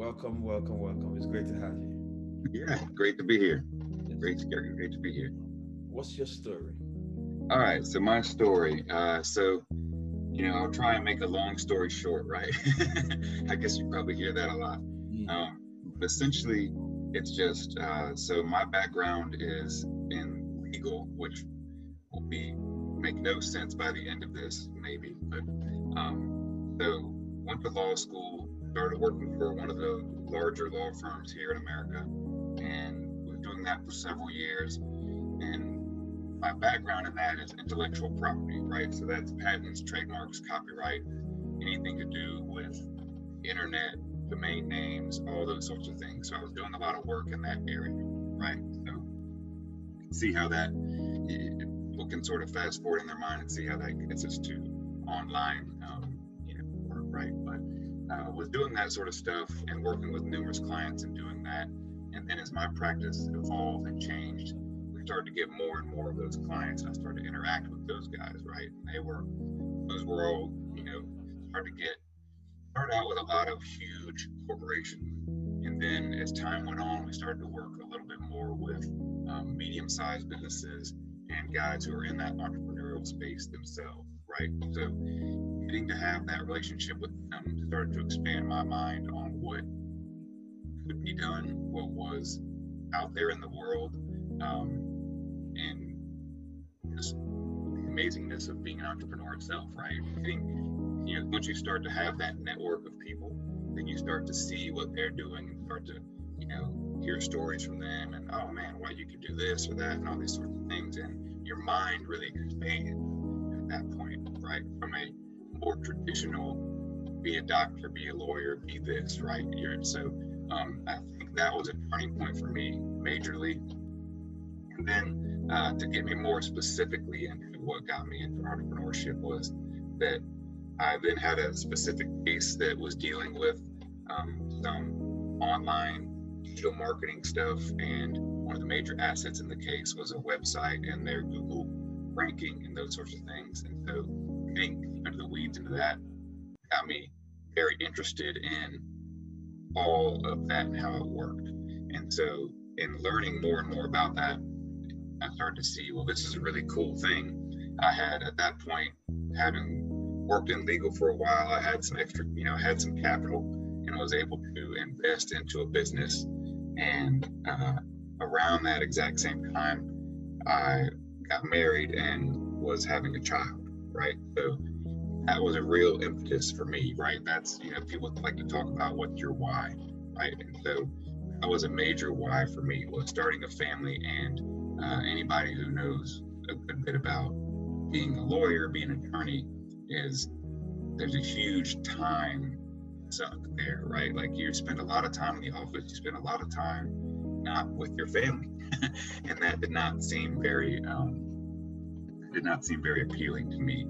Welcome, welcome, welcome. It's great to have you. Yeah, great to be here. Great, great, great to be here. What's your story? All right, so my story. Uh, so, you know, I'll try and make a long story short, right? I guess you probably hear that a lot. Mm. Um, but essentially, it's just uh, so my background is in legal, which will be make no sense by the end of this, maybe. But um, so went to law school, started working for one of the larger law firms here in America, and was doing that for several years. And my background in that is intellectual property, right? So that's patents, trademarks, copyright, anything to do with internet, domain names, all those sorts of things. So I was doing a lot of work in that area, right? So see how that people can sort of fast forward in their mind and see how that gets us to online, um, uh, was doing that sort of stuff and working with numerous clients and doing that. And then as my practice evolved and changed, we started to get more and more of those clients. And I started to interact with those guys, right? And they were, those were all, you know, hard to get, started out with a lot of huge corporations. And then as time went on, we started to work a little bit more with um, medium sized businesses and guys who are in that entrepreneurial space themselves, right? So getting to have that relationship with them started to expand my mind on what could be done, what was out there in the world, um, and just the amazingness of being an entrepreneur itself, right? Getting, you know, once you start to have that network of people, then you start to see what they're doing and start to, you know, hear stories from them and oh man, why you could do this or that and all these sorts of things, and your mind really expanded at that point, right? From a more traditional be a doctor, be a lawyer, be this, right? You're, so um, I think that was a turning point for me majorly. And then uh, to get me more specifically into what got me into entrepreneurship was that I then had a specific case that was dealing with um, some online digital marketing stuff. And one of the major assets in the case was a website and their Google ranking and those sorts of things. And so getting into the weeds into that got me very interested in all of that and how it worked. And so, in learning more and more about that, I started to see, well, this is a really cool thing. I had at that point, having worked in legal for a while, I had some extra, you know, I had some capital and was able to invest into a business. And uh, around that exact same time, I got married and was having a child, right? So that was a real impetus for me, right? That's, you know, people like to talk about what's your why, right? And so that was a major why for me was starting a family and uh, anybody who knows a good bit about being a lawyer, being an attorney is there's a huge time suck there, right? Like you spend a lot of time in the office, you spend a lot of time not with your family. and that did not seem very um, did not seem very appealing to me.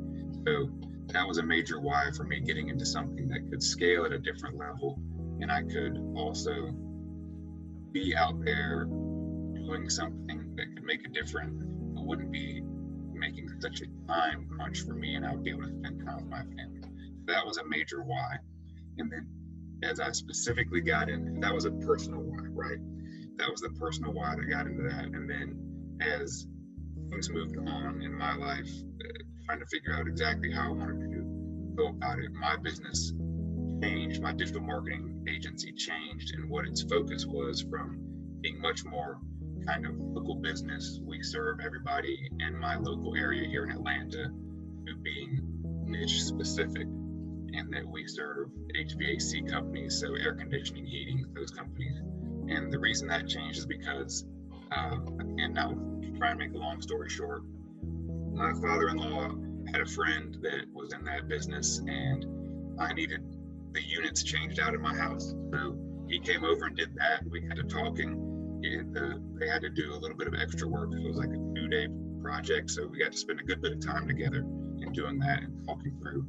So that was a major why for me getting into something that could scale at a different level and I could also be out there doing something that could make a difference but wouldn't be making such a time crunch for me and I would be able to spend time with my family. That was a major why. And then as I specifically got in, that was a personal why, right? That was the personal why that got into that. And then as things moved on in my life, uh, trying to figure out exactly how I wanted to go about it. My business changed, my digital marketing agency changed, and what its focus was from being much more kind of local business. We serve everybody in my local area here in Atlanta to being niche specific and that we serve HVAC companies, so air conditioning, heating, those companies. And the reason that changed is because, uh, again, now trying to make a long story short, my father-in-law had a friend that was in that business and I needed the units changed out in my house. So he came over and did that. We got to talking. The, they had to do a little bit of extra work. It was like a two day project. So we got to spend a good bit of time together in doing that and talking through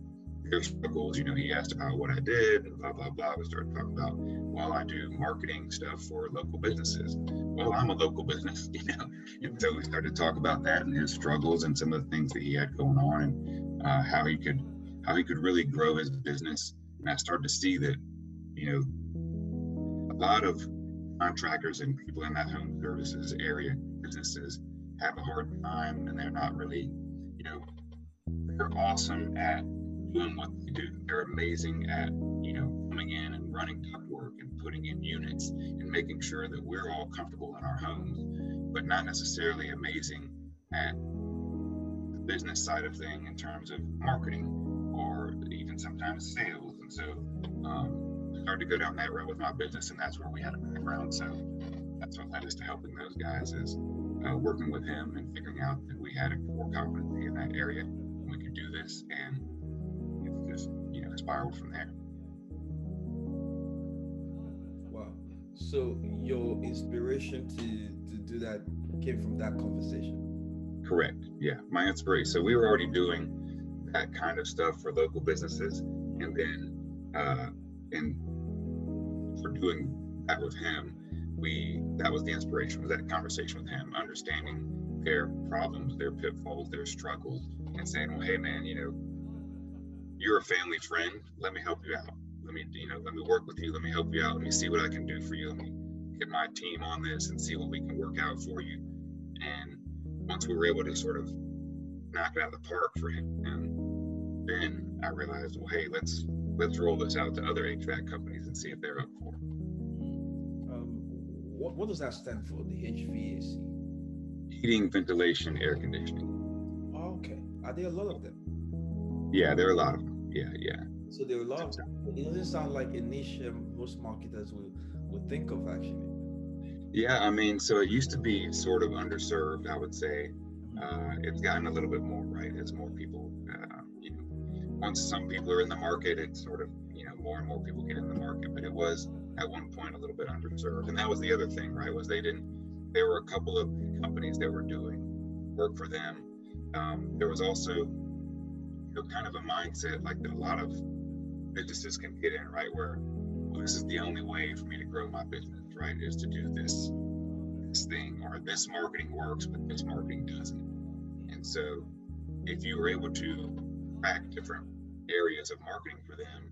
struggles. You know, he asked about what I did and blah, blah, blah. We started talking about, well, I do marketing stuff for local businesses. Well, I'm a local business, you know. And so we started to talk about that and his struggles and some of the things that he had going on and uh, how he could how he could really grow his business. And I started to see that, you know, a lot of contractors and people in that home services area businesses have a hard time and they're not really, you know, they're awesome at doing what they do. They're amazing at, you know, coming in and running ductwork and putting in units and making sure that we're all comfortable in our homes, but not necessarily amazing at the business side of thing in terms of marketing or even sometimes sales. And so um, I started to go down that road with my business, and that's where we had a background. So that's what led us to helping those guys is uh, working with him and figuring out that we had a core competency in that area and we could do this and just spiraled from there. Wow. So your inspiration to to do that came from that conversation? Correct. Yeah my inspiration. So we were already doing that kind of stuff for local businesses and then uh and for doing that with him we that was the inspiration was that conversation with him understanding their problems their pitfalls their struggles and saying well hey man you know you're a family friend let me help you out let me you know let me work with you let me help you out let me see what i can do for you let me get my team on this and see what we can work out for you and once we were able to sort of knock it out of the park for him and then i realized well hey let's let's roll this out to other hvac companies and see if they're up for it um, what, what does that stand for, the HVAC? Heating, ventilation, air conditioning. Oh, okay. Are there a lot of them? Yeah, there are a lot of them. Yeah, yeah. So there are a lot of. It doesn't sound like a niche most marketers will, will think of actually. Yeah, I mean, so it used to be sort of underserved, I would say. Uh, it's gotten a little bit more, right? As more people, uh, you know, once some people are in the market, it's sort of, you know, more and more people get in the market. But it was at one point a little bit underserved. And that was the other thing, right? Was they didn't, there were a couple of companies that were doing work for them. Um, there was also, know, kind of a mindset like that a lot of businesses can get in, right? Where well, this is the only way for me to grow my business, right? Is to do this, this thing, or this marketing works, but this marketing doesn't. And so if you were able to crack different areas of marketing for them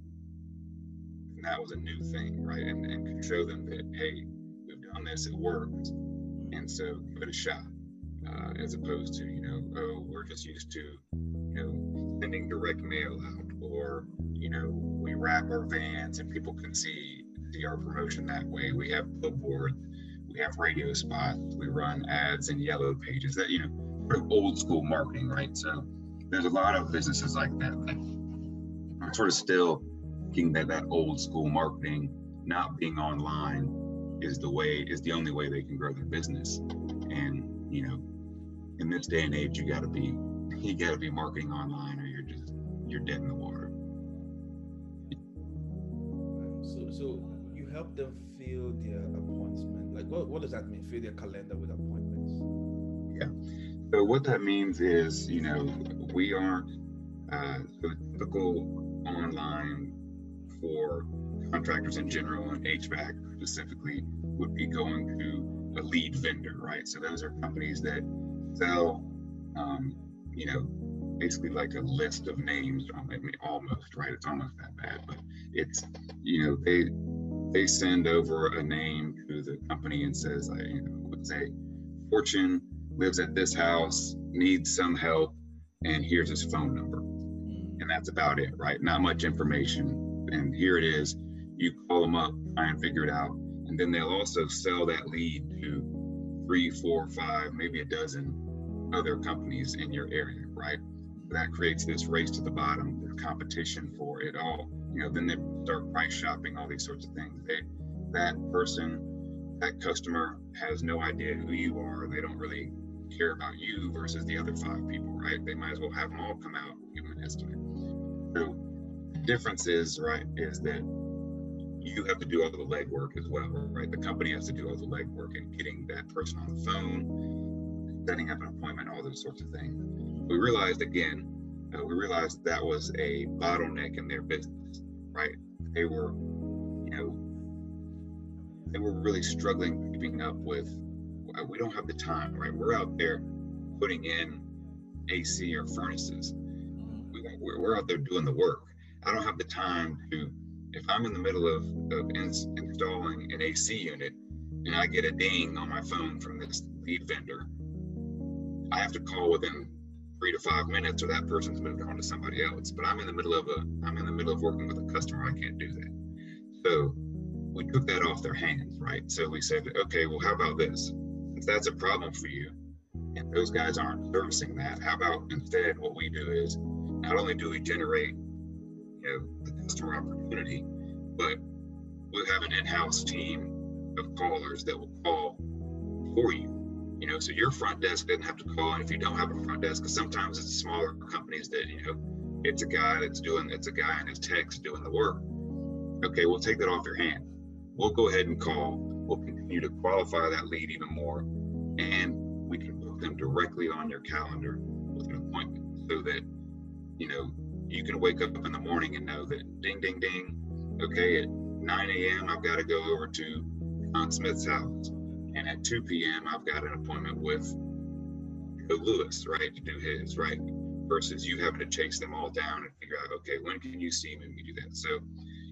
and that was a new thing, right? And, and could show them that, hey, we've done this, it works. And so give it a shot. Uh, as opposed to, you know, oh, we're just used to, sending direct mail out, or, you know, we wrap our vans and people can see see our promotion that way. We have billboards, we have radio spots, we run ads and yellow pages that, you know, sort of old school marketing, right? So there's a lot of businesses like that that are sort of still thinking that that old school marketing, not being online, is the way is the only way they can grow their business. And you know, in this day and age, you got to be you got to be marketing online, or you're just you're dead in the water. So, so you help them fill their appointment. Like, what what does that mean? Fill their calendar with appointments. Yeah. So what that means is, you know, we aren't uh, the typical online for contractors in general and HVAC specifically would be going to a lead vendor, right? So those are companies that sell, um, you know, basically like a list of names. I mean, almost right. It's almost that bad, but it's you know they they send over a name to the company and says, I you know, would say, Fortune lives at this house, needs some help, and here's his phone number, mm. and that's about it, right? Not much information and here it is. You call them up, try and figure it out, and then they'll also sell that lead to three, four, five, maybe a dozen other companies in your area, right? That creates this race to the bottom, the competition for it all. You know, then they start price shopping, all these sorts of things. They, that person, that customer has no idea who you are. They don't really care about you versus the other five people, right? They might as well have them all come out, give them an estimate. So difference is, right, is that you have to do all the legwork as well, right? The company has to do all the legwork and getting that person on the phone, setting up an appointment, all those sorts of things. We realized again, uh, we realized that was a bottleneck in their business, right? They were, you know, they were really struggling keeping up with. Uh, we don't have the time, right? We're out there putting in AC or furnaces. We, we're out there doing the work I don't have the time to if I'm in the middle of, of ins- installing an AC unit and I get a ding on my phone from this lead vendor, I have to call within three to five minutes or that person's moved on to somebody else. But I'm in the middle of a I'm in the middle of working with a customer. I can't do that. So we took that off their hands, right? So we said, okay, well, how about this? Since that's a problem for you, and those guys aren't servicing that, how about instead what we do is not only do we generate you know the customer opportunity, but we'll have an in-house team of callers that will call for you you know, so your front desk doesn't have to call. And if you don't have a front desk, because sometimes it's smaller companies that, you know, it's a guy that's doing, it's a guy and his techs doing the work. Okay, we'll take that off your hand. We'll go ahead and call. We'll continue to qualify that lead even more. And we can put them directly on your calendar with an appointment so that, you know, you can wake up in the morning and know that ding, ding, ding. Okay, at 9 a.m., I've got to go over to John Smith's house and at 2 p.m., I've got an appointment with Lewis, right, to do his, right? Versus you having to chase them all down and figure out, okay, when can you see me you do that? So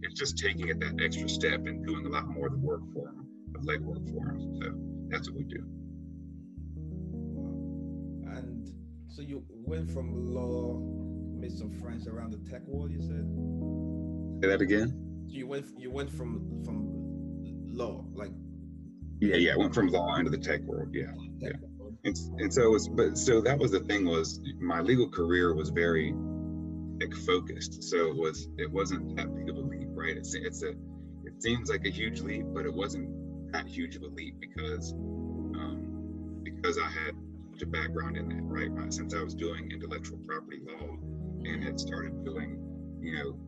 it's just taking it that extra step and doing a lot more of the work for them, the legwork for them. So that's what we do. And so you went from law, made some friends around the tech world. You said. Say that again. So you went you went from from law, like yeah, yeah. Went from law into the tech world. Yeah, yeah. And, and so it was, but so that was the thing was my legal career was very tech focused. So it was, it wasn't that big of a leap, right? It's, it's a, it seems like a huge leap, but it wasn't that huge of a leap because, um, because I had such a background in that, right? Since I was doing intellectual property law and had started doing, you know,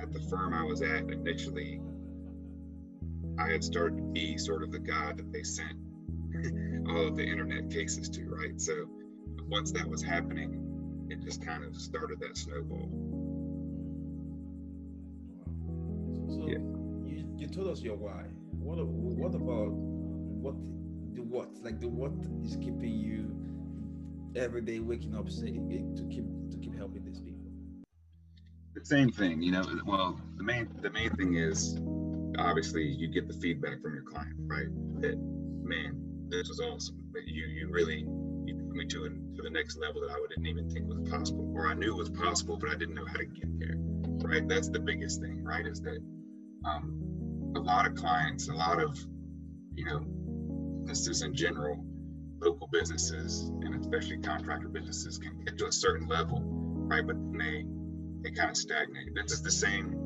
at the firm I was at initially, I had started to be sort of the guy that they sent mm-hmm. all of the internet cases to, right? So once that was happening, it just kind of started that snowball. So, so yeah. you, you told us your why. What what about what the what like the what is keeping you every day waking up saying to keep to keep helping these people? The same thing, you know. Well, the main the main thing is obviously you get the feedback from your client, right? That man, this was awesome. You you really you took me to, to the next level that I didn't even think was possible, or I knew was possible, but I didn't know how to get there. Right? That's the biggest thing, right? Is that um, a lot of clients, a lot of you know businesses in general, local businesses, and especially contractor businesses can get to a certain level, right? But they they kind of stagnate. This is the same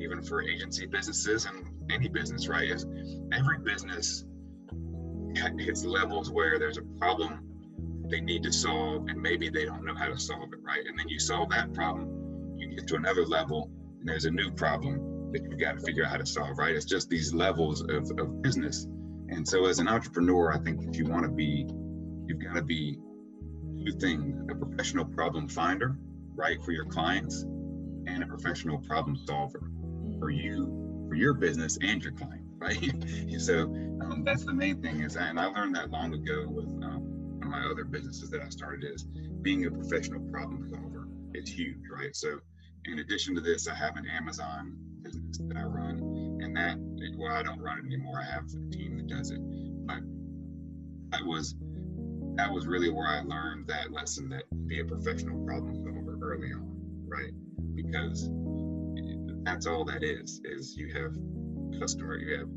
even for agency businesses and any business, right? Is every business hits levels where there's a problem they need to solve, and maybe they don't know how to solve it, right? And then you solve that problem, you get to another level, and there's a new problem that you've got to figure out how to solve, right? It's just these levels of, of business. And so, as an entrepreneur, I think if you want to be, you've got to be two things a professional problem finder, right, for your clients, and a professional problem solver for you for your business and your client, right? so um, that's the main thing is, and I learned that long ago with um, one of my other businesses that I started is being a professional problem solver is huge, right? So in addition to this, I have an Amazon business that I run, and that well, I don't run it anymore. I have a team that does it, but that was that was really where I learned that lesson that be a professional problem solver early on, right? Because that's all that is is you have customer you have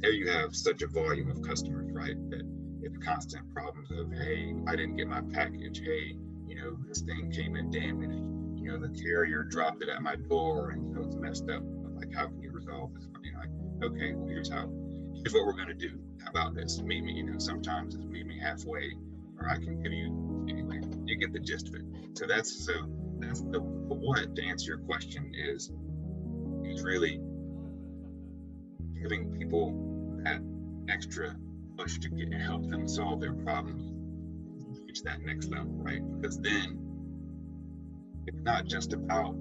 there you have such a volume of customers right? That it's constant problems of hey i didn't get my package. Hey you know this thing came in damaged. You know the carrier dropped it at my door and so it's messed up. Like how can you resolve this? You know like okay well here's how here's what we're going to do how about this. Meet me you know sometimes it's meet me halfway or i can give you anyway you get the gist of it. So that's so that's the, the what to answer your question is is really giving people that extra push to get help them solve their problems, reach that next level, right? Because then it's not just about,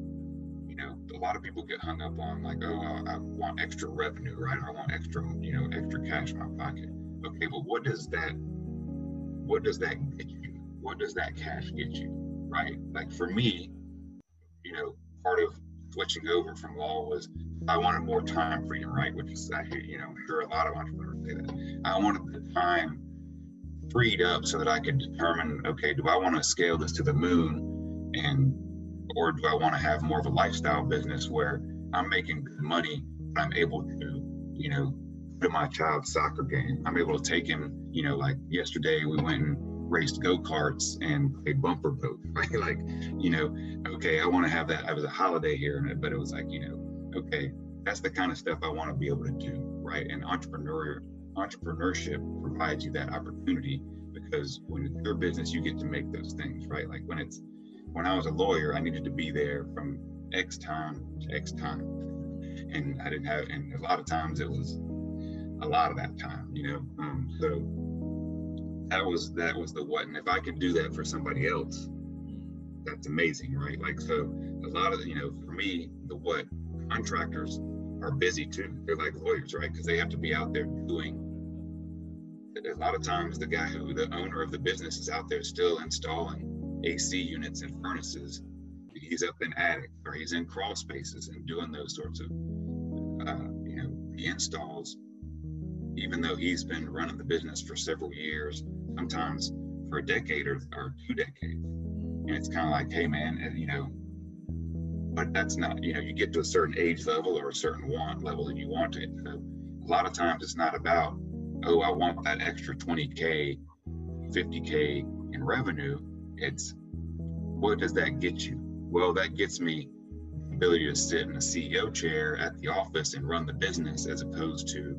you know, a lot of people get hung up on like, oh, I, I want extra revenue, right? I want extra, you know, extra cash in my pocket. Okay, but what does that, what does that get you? What does that cash get you, right? Like for me, you know, part of switching over from law was I wanted more time freedom, right? Which is, I hear, you know, sure a lot of entrepreneurs say that. I wanted the time freed up so that I could determine, okay, do I want to scale this to the moon, and or do I want to have more of a lifestyle business where I'm making good money, but I'm able to, you know, to my child's soccer game. I'm able to take him, you know, like yesterday we went and raced go-karts and played bumper boat, right? like, you know, okay, I want to have that. I was a holiday here, but it was like, you know, okay, that's the kind of stuff I want to be able to do, right? And entrepreneur entrepreneurship provides you that opportunity because when it's your business, you get to make those things, right? Like when it's when I was a lawyer, I needed to be there from X time to X time. And I didn't have and a lot of times it was a lot of that time, you know. Um, so that was that was the what. And if I can do that for somebody else, that's amazing, right? Like so a lot of you know, for me, the what contractors are busy too. They're like lawyers, right? Because they have to be out there doing a lot of times the guy who the owner of the business is out there still installing AC units and furnaces. He's up in attic or he's in crawl spaces and doing those sorts of uh, you know the installs. Even though he's been running the business for several years, sometimes for a decade or, or two decades, and it's kind of like, hey man, you know, but that's not you know you get to a certain age level or a certain want level and you want it. So a lot of times it's not about oh, I want that extra 20K, 50K in revenue. It's what does that get you? Well, that gets me the ability to sit in a CEO chair at the office and run the business as opposed to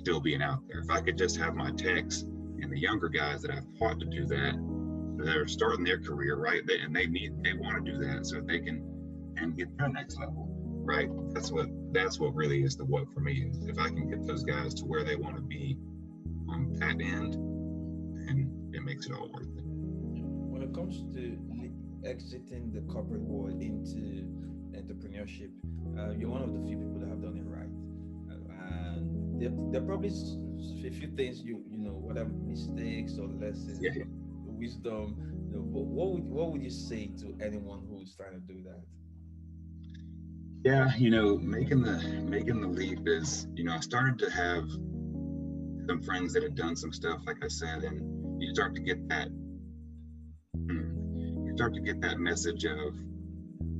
still being out there. If I could just have my techs and the younger guys that I've taught to do that, they're starting their career, right? They, and they need, they want to do that so they can and get their next level, right? That's what, that's what really is the what for me is if I can get those guys to where they want to be on that end, and it makes it all worth it. When it comes to exiting the corporate world into entrepreneurship, uh, you're one of the few people that have done it right. Uh, and there, there probably a few things you you know, whether mistakes or lessons, yeah. wisdom. You know, what would what would you say to anyone who's trying to do that? Yeah, you know, making the making the leap is, you know, I started to have some friends that had done some stuff, like I said, and you start to get that, hmm, you start to get that message of,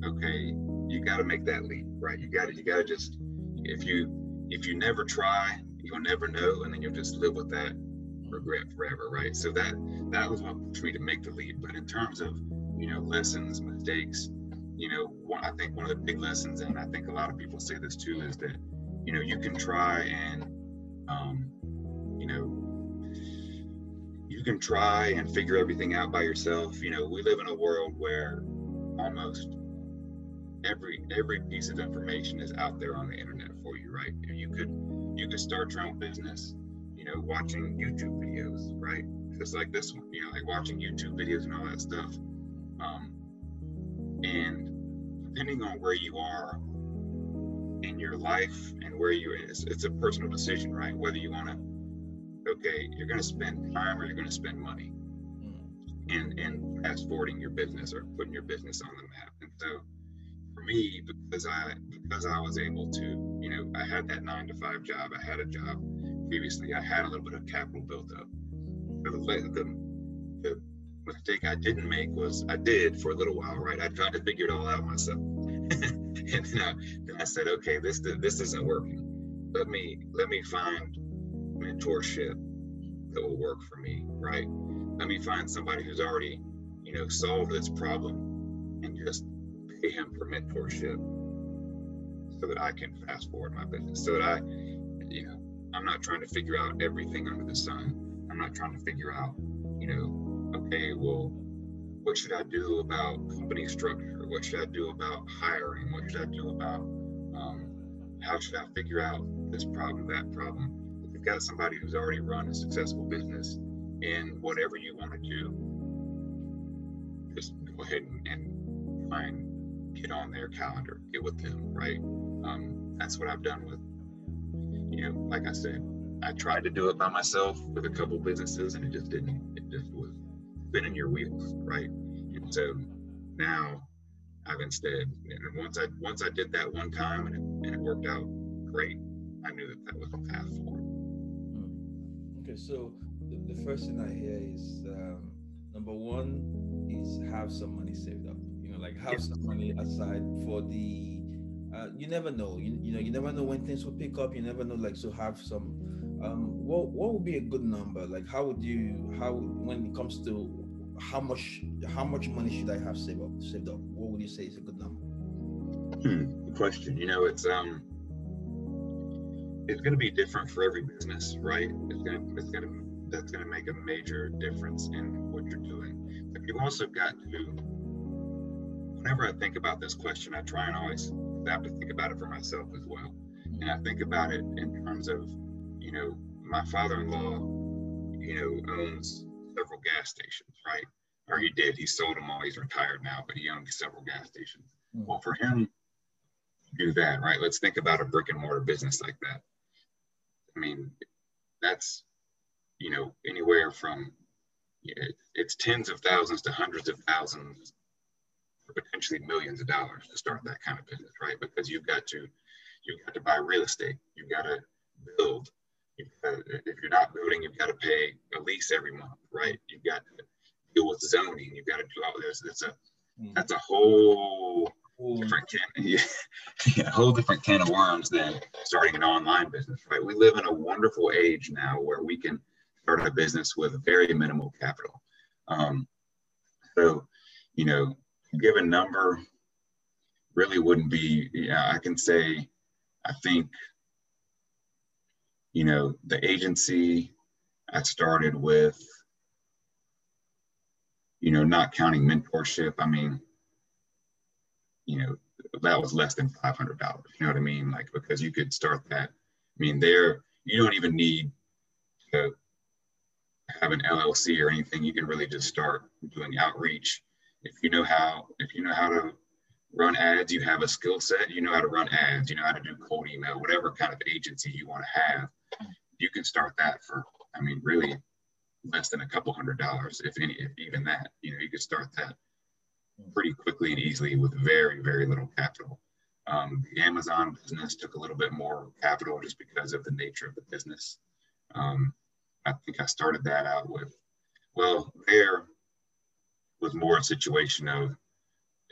okay, you got to make that leap, right? You got to, you got to just, if you, if you never try, you'll never know, and then you'll just live with that regret forever, right? So that, that was what pushed me to make the leap. But in terms of, you know, lessons, mistakes, you know, I think one of the big lessons, and I think a lot of people say this too, is that, you know, you can try and, um, you know, you can try and figure everything out by yourself. You know, we live in a world where almost every every piece of information is out there on the internet for you, right? You could you could start your own business, you know, watching YouTube videos, right? Just like this one, you know, like watching YouTube videos and all that stuff. Um, and depending on where you are in your life and where you're, it's, it's a personal decision, right? Whether you want to okay, you're going to spend time or you're going to spend money And, in in fast forwarding your business or putting your business on the map. And so for me, because I because I was able to, you know, I had that nine to five job. I had a job previously. I had a little bit of capital built up. The, the, the mistake I didn't make was I did for a little while, right? I tried to figure it all out myself. and then I, then I said, okay, this this isn't working. Let me let me find mentorship that will work for me, right? Let me find somebody who's already, you know, solved this problem and just him for mentorship so that I can fast forward my business. So that I, you know, I'm not trying to figure out everything under the sun. I'm not trying to figure out, you know, okay, well, what should I do about company structure? What should I do about hiring? What should I do about um, how should I figure out this problem, that problem? If you've got somebody who's already run a successful business in whatever you want to do, just go ahead and, and try get on their calendar, get with them, right? Um, that's what I've done with, you know, like I said, I tried to do it by myself with a couple businesses and it just didn't, it just was spinning your wheels, right? And so now I've instead, and once I once I did that one time and it, and it worked out great, I knew that that was the path forward. Hmm. Okay, so the, the, first thing I hear is um, number one is have some money saved like have some money aside for the. Uh, you never know. You, you know, you never know when things will pick up. You never know. Like, so have some. Um, what what would be a good number? Like, how would you how when it comes to how much how much money should I have saved up saved up? What would you say is a good number? Hmm, good question. You know, it's um it's going to be different for every business, right? It's going to it's going to that's going to make a major difference in what you're doing. But you've also got to whenever I think about this question, I try and always have to think about it for myself as well. And I think about it in terms of, you know, my father-in-law, you know, owns several gas stations, right? Or he did. He sold them all. He's retired now, but he owned several gas stations. Mm-hmm. Well, for him do that, right? Let's think about a brick and mortar business like that. I mean, that's you know anywhere from it's tens of thousands to hundreds of thousands, potentially millions of dollars to start that kind of business, right? Because you've got to you've got to buy real estate, you've got to build, if you're not building, you've got to pay a lease every month, right? You've got to deal with zoning. You've got to do all this. It's a mm. that's a whole different can, yeah, yeah, a whole different can of worms than starting an online business, right? We live in a wonderful age now where we can start a business with very minimal capital. Um, so, you know, give a number really wouldn't be. Yeah, I can say, I think you know, the agency I started with, you know, not counting mentorship, I mean, you know, that was less than $500. You know what I mean? Like, because you could start that. I mean, there, you don't even need to have an LLC or anything. You can really just start doing outreach. If you know how, if you know how to run ads, you have a skill set, you know how to run ads, you know how to do cold email, whatever kind of agency you want to have, you can start that for, I mean, really less than a couple hundred dollars, if any, if even that, you know, you could start that pretty quickly and easily with very, very little capital. Um, the Amazon business took a little bit more capital just because of the nature of the business. Um, I think I started that out with, well, there was more a situation of,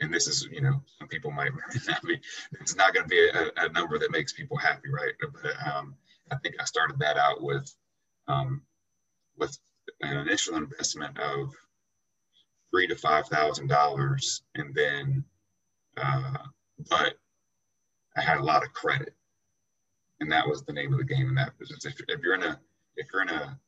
and this is, you know, some people might not be, it's not going to be a, a, number that makes people happy, right? But um, I think I started that out with um, with an initial investment of three to five thousand dollars, and then uh, but I had a lot of credit, and that was the name of the game in that business. If, if you're in a if you're in a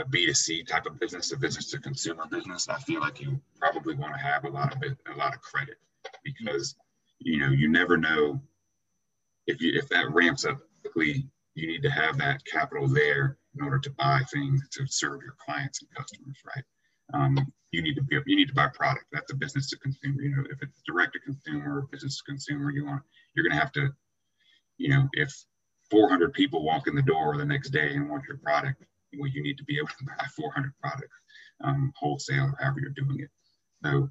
a B2C type of business, a business to consumer business, I feel like you probably want to have a lot of it, a lot of credit because you know you never know if you if that ramps up quickly you need to have that capital there in order to buy things to serve your clients and customers, right? Um, you need to be you need to buy product. That's a business to consumer. You know, if it's direct to consumer or business to consumer, you want you're going to have to, you know, if 400 people walk in the door the next day and want your product, well, you need to be able to buy 400 products, um, wholesale or however you're doing it. So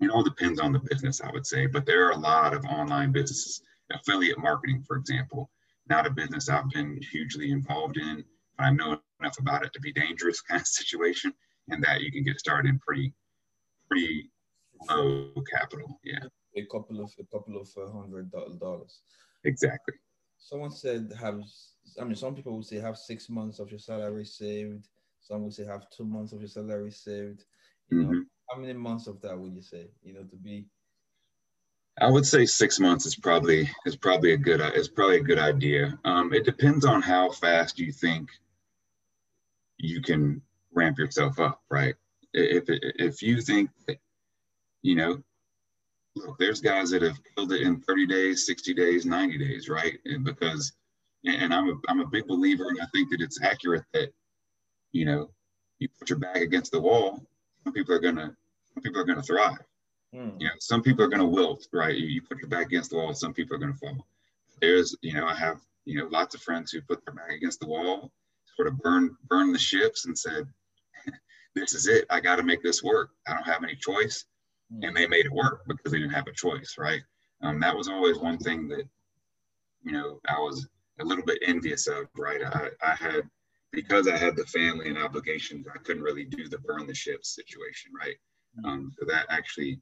it all depends on the business, I would say. But there are a lot of online businesses, affiliate marketing, for example, not a business I've been hugely involved in, but I know enough about it to be dangerous kind of situation, and that you can get started in pretty, pretty low capital. Yeah, a couple of a couple of uh, hundred dollars. Exactly. Someone said have. I mean, some people would say have six months of your salary saved. Some would say have two months of your salary saved. You know, mm-hmm. how many months of that would you say? You know, to be I would say six months is probably is probably a good is probably a good idea. Um, it depends on how fast you think you can ramp yourself up, right? If if you think that, you know, look, there's guys that have killed it in 30 days, 60 days, 90 days, right? And because and I'm a I'm a big believer, and I think that it's accurate that you know you put your back against the wall, some people are gonna some people are gonna thrive Mm. You know, some people are going to wilt, right? You, you put your back against the wall, some people are going to fall. There's, you know, I have, you know, lots of friends who put their back against the wall, sort of burn, burn the ships and said, this is it. I got to make this work. I don't have any choice. mm. and they made it work because they didn't have a choice, right? Um, that was always one thing that, you know, I was a little bit envious of, right? I, I had, because I had the family and obligations, I couldn't really do the burn the ships situation, right? Mm. Um, so that actually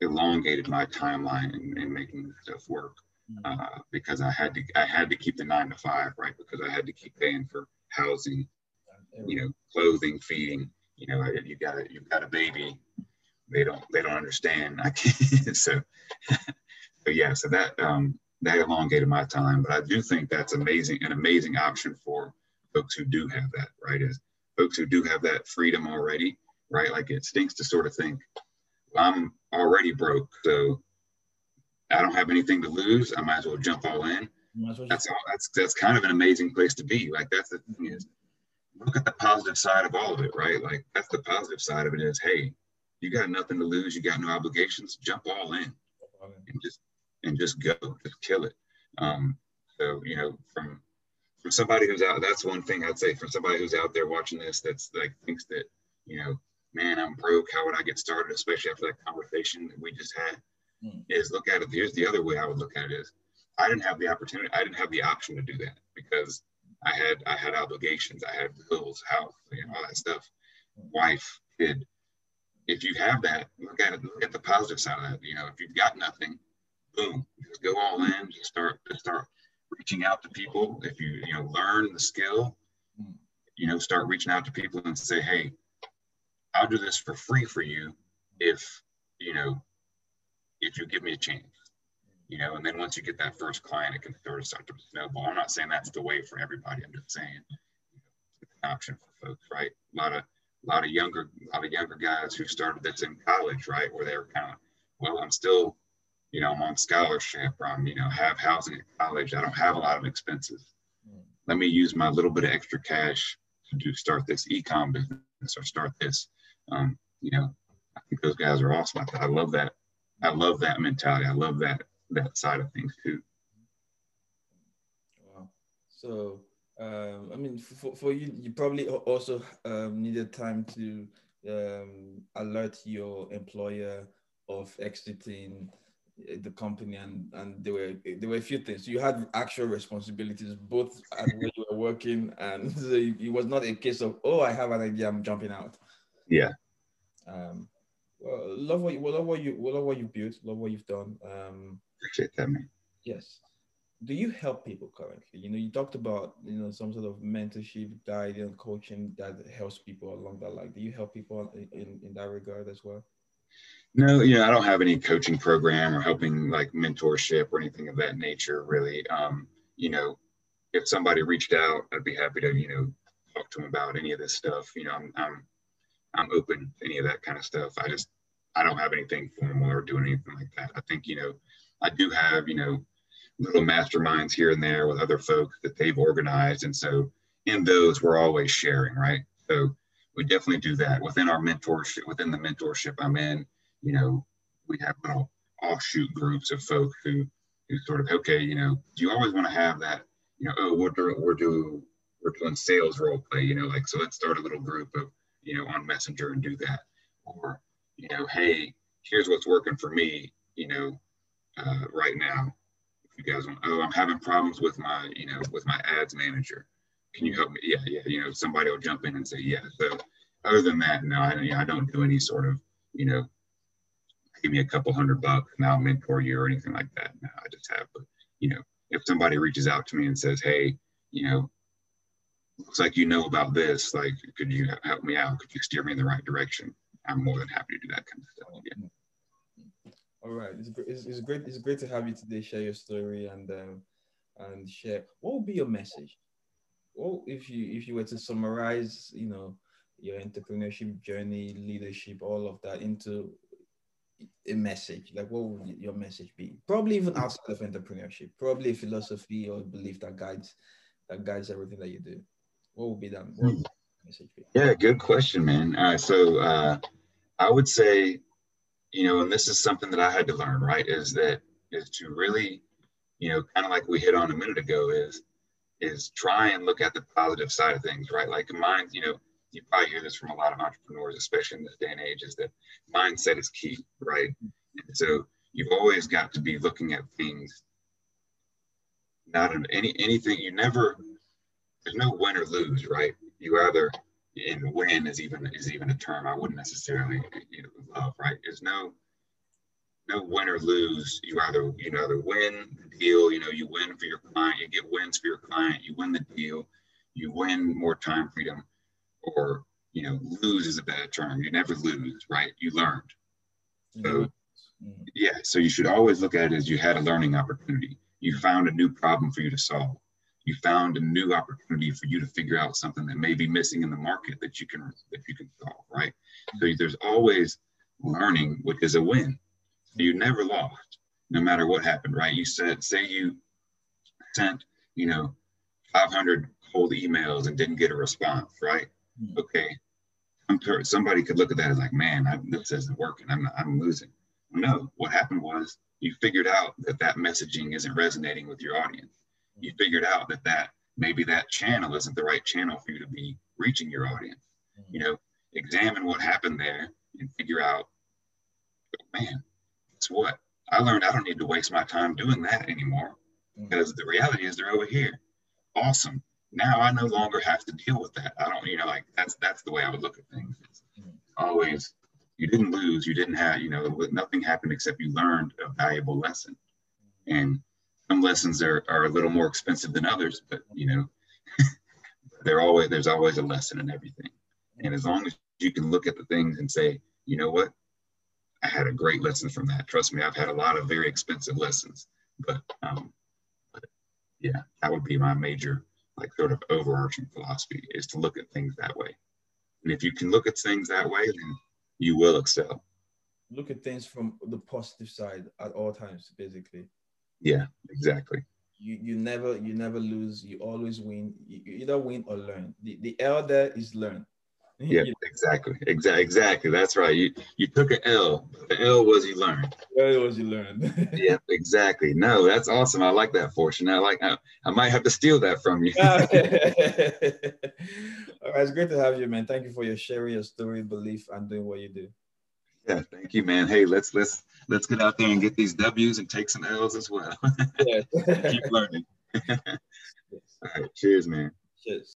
elongated my timeline in, in making stuff work mm. uh, because I had to I had to keep the nine to five right because I had to keep paying for housing, you know, clothing, feeding. You know, you got a, you got a baby, they don't they don't understand. I can't so, but yeah, so that um, that elongated my time. But I do think that's amazing, an amazing option for folks who do have that, right? Is folks who do have that freedom already, right? Like it stinks to sort of think, I'm already broke, so I don't have anything to lose. I might as well jump all in. That's all. That's that's kind of an amazing place to be. Like that's the thing is, look at the positive side of all of it, right? Like that's the positive side of it is, hey, you got nothing to lose. You got no obligations. Jump all in, and just and just go, just kill it. Um, so you know, from from somebody who's out, that's one thing I'd say. From somebody who's out there watching this, that's like thinks that you know man, I'm broke. How would I get started? Especially after that conversation that we just had, mm. is look at it. Here's the other way I would look at it is I didn't have the opportunity. I didn't have the option to do that because I had I had obligations. I had bills, house, you know, all that stuff, wife, kid. If you have that, look at it. Look at the positive side of that. You know, if you've got nothing, boom, just go all in. Just start just start reaching out to people. If you you know learn the skill, mm. you know, start reaching out to people and say, hey, I'll do this for free for you if, you know, if you give me a chance. You know, and then once you get that first client, it can sort of start to snowball. I'm not saying that's the way for everybody. I'm just saying it's an option for folks, right? A lot of a lot of younger, a lot of younger guys who started that's in college, right? Where they're kind of, well, I'm still, you know, I'm on scholarship or I'm, you know, have housing at college. I don't have a lot of expenses. Let me use my little bit of extra cash to do start this e-com business or start this um, you know, I think those guys are awesome. I, I love that. I love that mentality. I love that that side of things too. Wow. So, um, I mean, for, for you, you probably also um, needed time to um, alert your employer of exiting the company and and there were there were a few things you had actual responsibilities both at where you were working and so it was not a case of oh i have an idea i'm jumping out yeah. Um, well, love what you love what you love what you built, love what you've done. Um, Appreciate that, man. Yes. Do you help people currently? You know, you talked about you know some sort of mentorship, guidance, coaching that helps people along that line. Do you help people in, in that regard as well? No, you know, I don't have any coaching program or helping like mentorship or anything of that nature, really. Um, you know, if somebody reached out, I'd be happy to, you know, talk to them about any of this stuff. You know, I'm, I'm I'm open to any of that kind of stuff. I just I don't have anything formal or doing anything like that. I think you know I do have you know little masterminds here and there with other folks that they've organized, and so in those we're always sharing, right? So we definitely do that within our mentorship. Within the mentorship I'm in, you know, we have little offshoot groups of folks who who sort of okay, you know, do you always want to have that? You know, oh, we're doing we're doing we're doing sales role play, you know, like so let's start a little group of you know, on Messenger and do that. Or, you know, hey, here's what's working for me, you know, uh, right now. If you guys want, oh, I'm having problems with my, you know, with my ads manager. Can you help me? Yeah, yeah. You know, somebody will jump in and say, yeah. So other than that, no, I, I don't do any sort of, you know, give me a couple hundred bucks and I'll mentor you or anything like that. No, I just have, but, you know, if somebody reaches out to me and says, hey, you know, looks like you know about this. Like, could you help me out? Could you steer me in the right direction? I'm more than happy to do that kind of stuff. Yeah. All right, it's, it's, it's great. It's great to have you today. Share your story and um, and share. What would be your message? Well, if you if you were to summarize, you know, your entrepreneurship journey, leadership, all of that into a message, like what would your message be? Probably even outside of entrepreneurship, probably a philosophy or belief that guides that guides everything that you do what would be that would message be? Yeah, good question, man. Uh, so uh, I would say, you know, and this is something that I had to learn, right? Is that is to really, you know, kind of like we hit on a minute ago, is is try and look at the positive side of things, right? Like mine, you know, you probably hear this from a lot of entrepreneurs, especially in this day and age, is that mindset is key, right? And so you've always got to be looking at things, not any anything. You never there's no win or lose, right? You either and win is even is even a term I wouldn't necessarily you know, love, right? There's no no win or lose. You either you know either win the deal, you know, you win for your client, you get wins for your client, you win the deal, you win more time freedom, or you know, lose is a bad term. You never lose, right? You learned. So mm-hmm. yeah, so you should always look at it as you had a learning opportunity. You found a new problem for you to solve. You found a new opportunity for you to figure out something that may be missing in the market that you can that you can solve, right? So there's always learning, which is a win. So you never lost, no matter what happened, right? You said, say you sent, you know, 500 cold emails and didn't get a response, right? Mm-hmm. Okay. somebody could look at that as like, man, I, this isn't working. I'm, I'm losing. No, what happened was you figured out that that messaging isn't resonating with your audience. You figured out that that maybe that channel isn't the right channel for you to be reaching your audience. Mm-hmm. You know, examine what happened there and figure out, man, it's what I learned. I don't need to waste my time doing that anymore because the reality is they're over here. Awesome now I no longer have to deal with that. I don't, you know, like that's that's the way I would look at things. It's always you didn't lose, you didn't have, you know, nothing happened except you learned a valuable lesson. And some lessons are, are a little more expensive than others, but you know, they're always there's always a lesson in everything. And as long as you can look at the things and say, you know what, I had a great lesson from that. Trust me, I've had a lot of very expensive lessons, but um, but yeah, that would be my major like sort of overarching philosophy is to look at things that way. And if you can look at things that way, then you will excel. Look at things from the positive side at all times, basically. Yeah, exactly. You you never you never lose. You always win. You, either win or learn. The the elder is learn yeah, exactly, exactly, exactly. That's right. You you took an L. The L was you learned. L was you learned. yeah, exactly. No, that's awesome. I like that fortune. I like. I, I might have to steal that from you. All right, it's great to have you, man. Thank you for your sharing your story, belief, and doing what you do. Yeah, thank you, man. Hey, let's let's let's get out there and get these W's and take some L's as well. yeah. Keep learning. All right, cheers, man. Cheers.